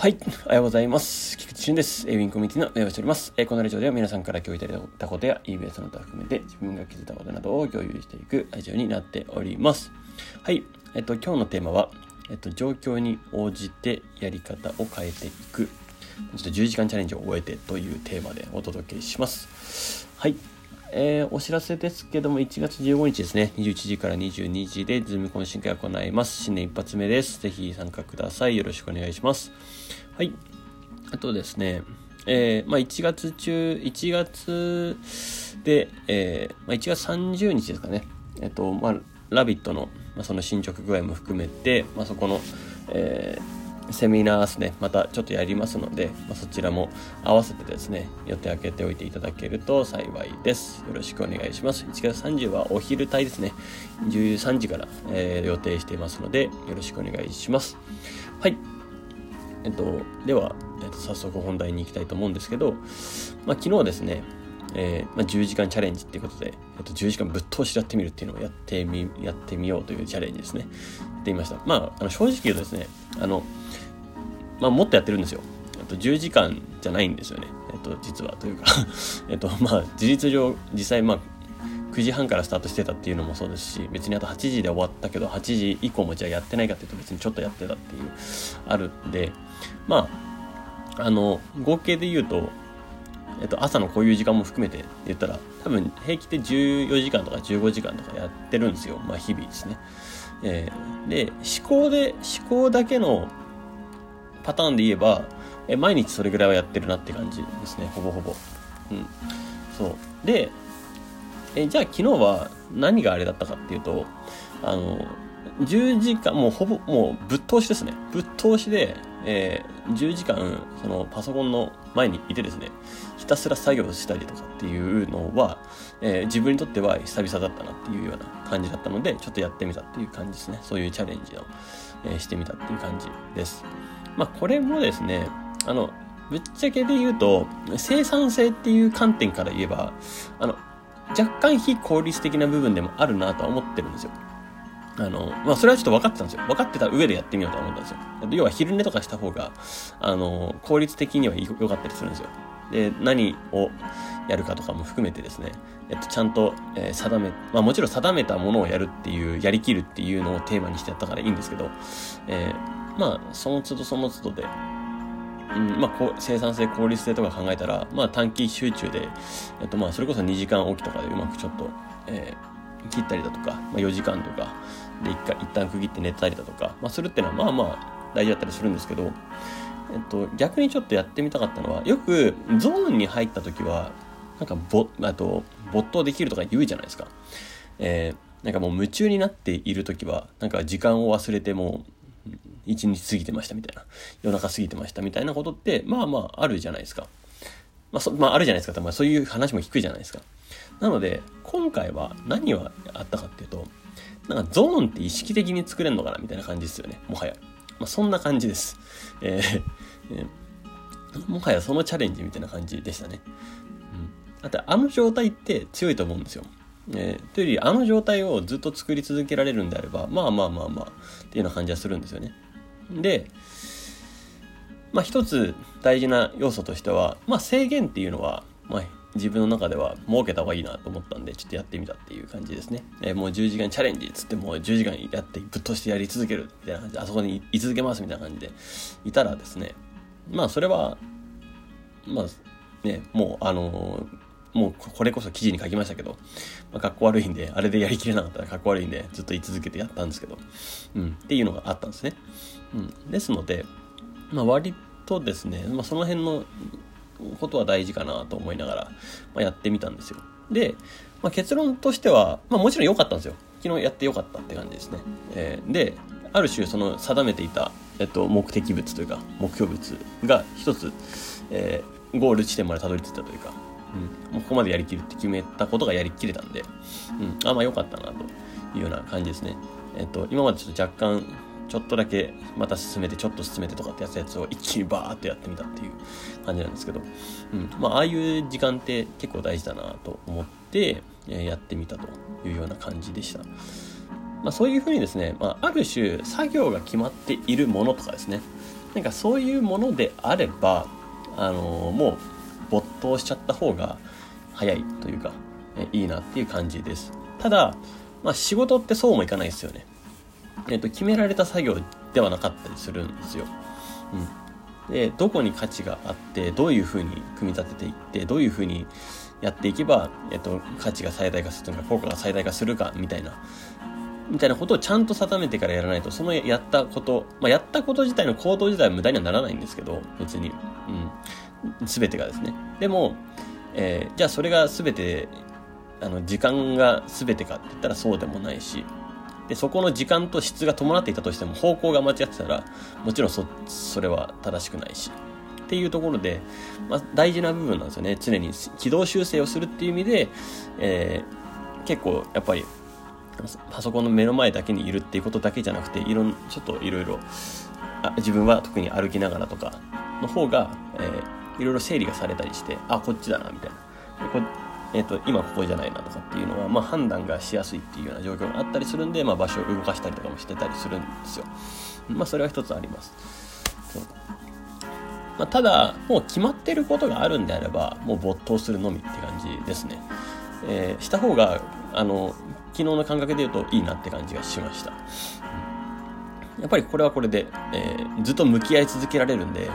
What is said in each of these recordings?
はい。おはようございます。菊池俊です。ウィンコミュニティの運営をしております。えこのラジオでは皆さんから共有いただいたことや EBS の他含めて自分が気づいたことなどを共有していくラジオになっております。はい。えっと、今日のテーマは、えっと、状況に応じてやり方を変えていく。ちょっと10時間チャレンジを終えてというテーマでお届けします。はい。えー、お知らせですけども、1月15日ですね、21時から22時で、ズーム懇親会を行います。新年一発目です。ぜひ参加ください。よろしくお願いします。はい。あとですね、えー、まあ、1月中、1月で、えー、まあ、1月30日ですかね、えっ、と、まあ、ラビットの、まあ、その進捗具合も含めて、まあ、そこの、えー、セミナーですね、またちょっとやりますので、まあ、そちらも合わせてですね、予定開けておいていただけると幸いです。よろしくお願いします。1月30はお昼帯ですね、13時から、えー、予定していますので、よろしくお願いします。はい。えっと、では、えっと、早速本題に行きたいと思うんですけど、まあ、昨日ですね、えーまあ、10時間チャレンジっていうことで、えっと、10時間ぶっ通しやってみるっていうのをやってみ、やってみようというチャレンジですね。やってみました。まあ、あの正直言うとですね、あの、まあ、もっとやってるんですよ。えっと、10時間じゃないんですよね。えっと、実はというか えっと、まあ、事実上、実際、まあ、9時半からスタートしてたっていうのもそうですし、別にあと8時で終わったけど、8時以降もじゃあやってないかっていうと別にちょっとやってたっていう、あるんで、まあ、あの、合計で言うと、えっと、朝のこういう時間も含めて言ったら、多分平気で14時間とか15時間とかやってるんですよ。まあ日々ですね。えー、で、思考で、思考だけのパターンで言えば、え毎日それぐらいはやってるなって感じですね、ほぼほぼ。うん。そう。で、えじゃあ昨日は何があれだったかっていうと、あの、10時間、もうほぼ、もうぶっ通しですね。ぶっ通しで、えー、10時間、そのパソコンの前にいてですね、ひたすら作業したりとかっていうのは、えー、自分にとっては久々だったなっていうような感じだったので、ちょっとやってみたっていう感じですね。そういうチャレンジを、えー、してみたっていう感じです。まあ、これもですね、あの、ぶっちゃけで言うと、生産性っていう観点から言えば、あの、若干非効率的な部分でもあるなとは思ってるんですよ。あの、まあ、それはちょっと分かってたんですよ。分かってた上でやってみようと思ったんですよ。要は昼寝とかした方が、あの、効率的には良かったりするんですよ。で、何をやるかとかも含めてですね、えっと、ちゃんと、えー、定め、まあもちろん定めたものをやるっていう、やりきるっていうのをテーマにしてやったからいいんですけど、えーまあ、その都度その都度で、うん、まあ、こう生産性、効率性とか考えたら、まあ、短期集中で、えっと、まあ、それこそ2時間おきとかでうまくちょっと、えー、切ったりだとか、まあ、4時間とかで一回、一旦区切って寝たりだとか、まあ、するっていうのは、まあまあ、大事だったりするんですけど、えっと、逆にちょっとやってみたかったのは、よく、ゾーンに入った時は、なんか、ぼ、あと、没頭できるとか言うじゃないですか。えー、なんかもう夢中になっている時は、なんか時間を忘れてもう一日過ぎてましたみたいな、夜中過ぎてましたみたいなことって、まあまああるじゃないですか。まあ、そまあ、あるじゃないですか。まあ、そういう話も聞くじゃないですか。なので、今回は何があったかっていうと、なんかゾーンって意識的に作れるのかなみたいな感じですよね。もはや。まあ、そんな感じです。えー、もはやそのチャレンジみたいな感じでしたね。うん。あと、あの状態って強いと思うんですよ。えー、というより、あの状態をずっと作り続けられるんであれば、まあまあまあまあ、っていうような感じはするんですよね。で、まあ一つ大事な要素としては、まあ制限っていうのは、まあ自分の中では設けた方がいいなと思ったんで、ちょっとやってみたっていう感じですね。えー、もう10時間チャレンジっつってもう10時間やってぶっ通してやり続けるみたいな感じで、あそこに居続けますみたいな感じでいたらですね、まあそれは、まあね、もうあのーもうこれこそ記事に書きましたけど、まあ、かっこ悪いんで、あれでやりきれなかったらかっこ悪いんで、ずっと言い続けてやったんですけど、うん、っていうのがあったんですね。うん、ですので、まあ、割とですね、まあ、その辺のことは大事かなと思いながら、まあ、やってみたんですよ。で、まあ、結論としては、まあ、もちろん良かったんですよ。昨日やって良かったって感じですね。えー、で、ある種その定めていた、えっと、目的物というか目標物が一つ、えー、ゴール地点までたどり着いたというか、うん、もうここまでやりきるって決めたことがやりきれたんで、うん、あ、まあ良かったなというような感じですね。えっと、今までちょっと若干、ちょっとだけまた進めて、ちょっと進めてとかってやつやつを一気にバーってやってみたっていう感じなんですけど、うん、まあ、ああいう時間って結構大事だなと思って、やってみたというような感じでした。まあ、そういうふうにですね、まあ、ある種作業が決まっているものとかですね、なんかそういうものであれば、あのもう没頭しちゃった方が早いというか、えいいなっていう感じです。ただ、まあ、仕事ってそうもいかないですよね。えっ、ー、と、決められた作業ではなかったりするんですよ。うん。で、どこに価値があって、どういうふうに組み立てていって、どういうふうにやっていけば、えっ、ー、と、価値が最大化するのか、効果が最大化するか、みたいな、みたいなことをちゃんと定めてからやらないと、そのやったこと、まあ、やったこと自体の行動自体は無駄にはならないんですけど、別に。うん。すべてがですね。でも、えー、じゃあそれがすべて、あの、時間がすべてかって言ったらそうでもないし、で、そこの時間と質が伴っていたとしても、方向が間違ってたら、もちろんそ、それは正しくないし。っていうところで、まあ、大事な部分なんですよね。常に軌道修正をするっていう意味で、えー、結構やっぱりパソコンの目の前だけにいるっていうことだけじゃなくて、いろん、ちょっといろいろ、自分は特に歩きながらとかの方が、えー、いろいろ整理がされたりして、あ、こっちだな、みたいな。えっ、ー、と、今ここじゃないなとかっていうのは、まあ判断がしやすいっていうような状況があったりするんで、まあ場所を動かしたりとかもしてたりするんですよ。まあそれは一つあります。そうまあ、ただ、もう決まってることがあるんであれば、もう没頭するのみって感じですね。えー、した方が、あの、昨日の感覚で言うといいなって感じがしました。やっぱりこれはこれで、えー、ずっと向き合い続けられるんで、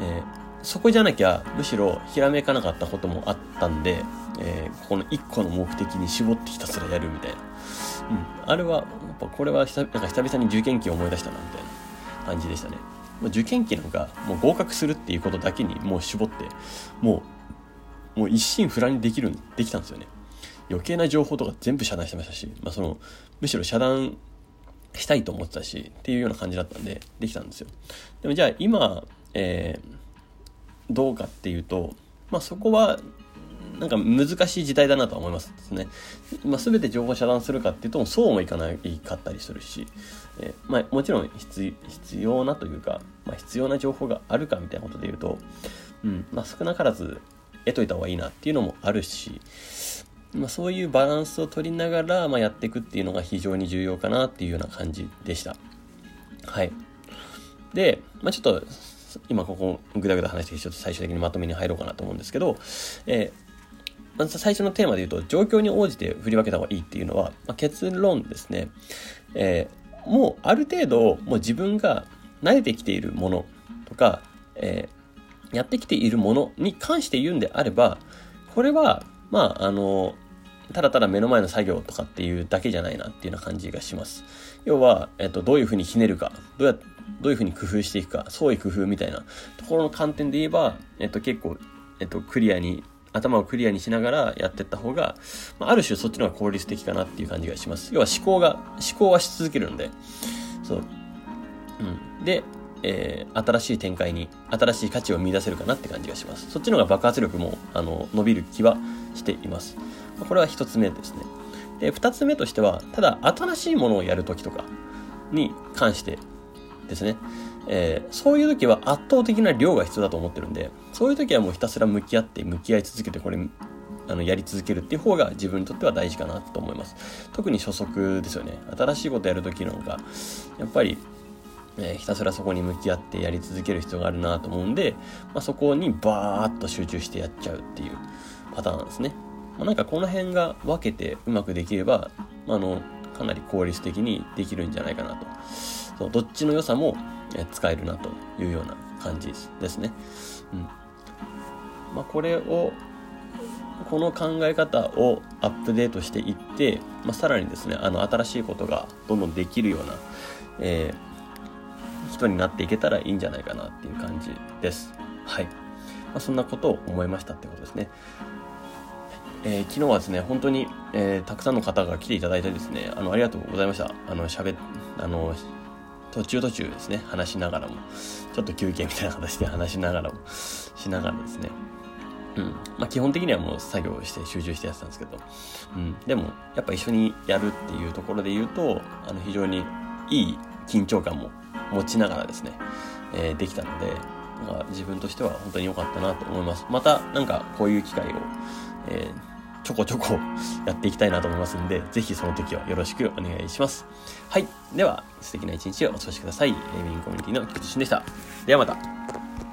えー、そこじゃなきゃむしろひらめかなかったこともあったんで、えー、この一個の目的に絞ってひたすらやるみたいな。うん。あれは、やっぱこれはなんか久々に受験期を思い出したなみたいな感じでしたね。もう受験期なんかもう合格するっていうことだけにもう絞って、もう、もう一心不乱にできる、できたんですよね。余計な情報とか全部遮断してましたし、まあ、そのむしろ遮断したいと思ってたしっていうような感じだったんでできたんですよでもじゃあ今、えー、どうかっていうと、まあ、そこはなんか難しい時代だなとは思いますですね。まあ、全て情報遮断するかっていうとそうもいかないかったりするし、えー、まあ、もちろん必要なというか、まあ、必要な情報があるかみたいなことで言うと、うんまあ、少なからず得といた方がいいなっていうのもあるし、まあ、そういうバランスを取りながら、ま、やっていくっていうのが非常に重要かなっていうような感じでした。はい。で、まあ、ちょっと、今ここぐだぐだ話してちょっと最終的にまとめに入ろうかなと思うんですけど、えー、まず最初のテーマで言うと、状況に応じて振り分けた方がいいっていうのは、まあ、結論ですね。えー、もうある程度、もう自分が慣れてきているものとか、えー、やってきているものに関して言うんであれば、これは、まあ、あの、ただただ目の前の作業とかっていうだけじゃないなっていうような感じがします。要は、えっと、どういうふうにひねるか、どうや、どういうふうに工夫していくか、創意工夫みたいなところの観点で言えば、えっと、結構、えっと、クリアに、頭をクリアにしながらやっていった方が、まあ、ある種そっちの方が効率的かなっていう感じがします。要は思考が、思考はし続けるんで、そう。うん。で、えー、新しい展開に、新しい価値を見出せるかなって感じがします。そっちの方が爆発力も、あの、伸びる気はしています。これは一つ目ですね。で、二つ目としては、ただ新しいものをやるときとかに関してですね、えー、そういう時は圧倒的な量が必要だと思ってるんで、そういう時はもうひたすら向き合って、向き合い続けて、これ、あの、やり続けるっていう方が自分にとっては大事かなと思います。特に初速ですよね。新しいことやるときの方が、やっぱり、えー、ひたすらそこに向き合ってやり続ける必要があるなと思うんで、まあ、そこにバーッと集中してやっちゃうっていうパターンなんですね。まあ、なんかこの辺が分けてうまくできればま、あの、かなり効率的にできるんじゃないかなと。そうどっちの良さも使えるなというような感じですね。うん。まあ、これを、この考え方をアップデートしていって、まあ、さらにですね、あの、新しいことがどんどんできるような、えー、人になっていけたらいいんじゃないかなっていう感じです。はい。まあ、そんなことを思いましたってことですね。えー、昨日はですね、本当に、えー、たくさんの方が来ていただいてですね、あの、ありがとうございました。あの、喋あの、途中途中ですね、話しながらも、ちょっと休憩みたいな形で話しながらも、しながらですね、うん。まあ、基本的にはもう作業して集中してやってたんですけど、うん。でも、やっぱ一緒にやるっていうところで言うと、あの、非常にいい緊張感も持ちながらですね、えー、できたので、なんか自分としては本当に良かったなと思います。また、なんかこういう機会を、えーちょこちょこやっていきたいなと思いますんで、ぜひその時はよろしくお願いします。はい。では、素敵な一日をお過ごしください。エイミンコミュニティの菊池俊でした。ではまた。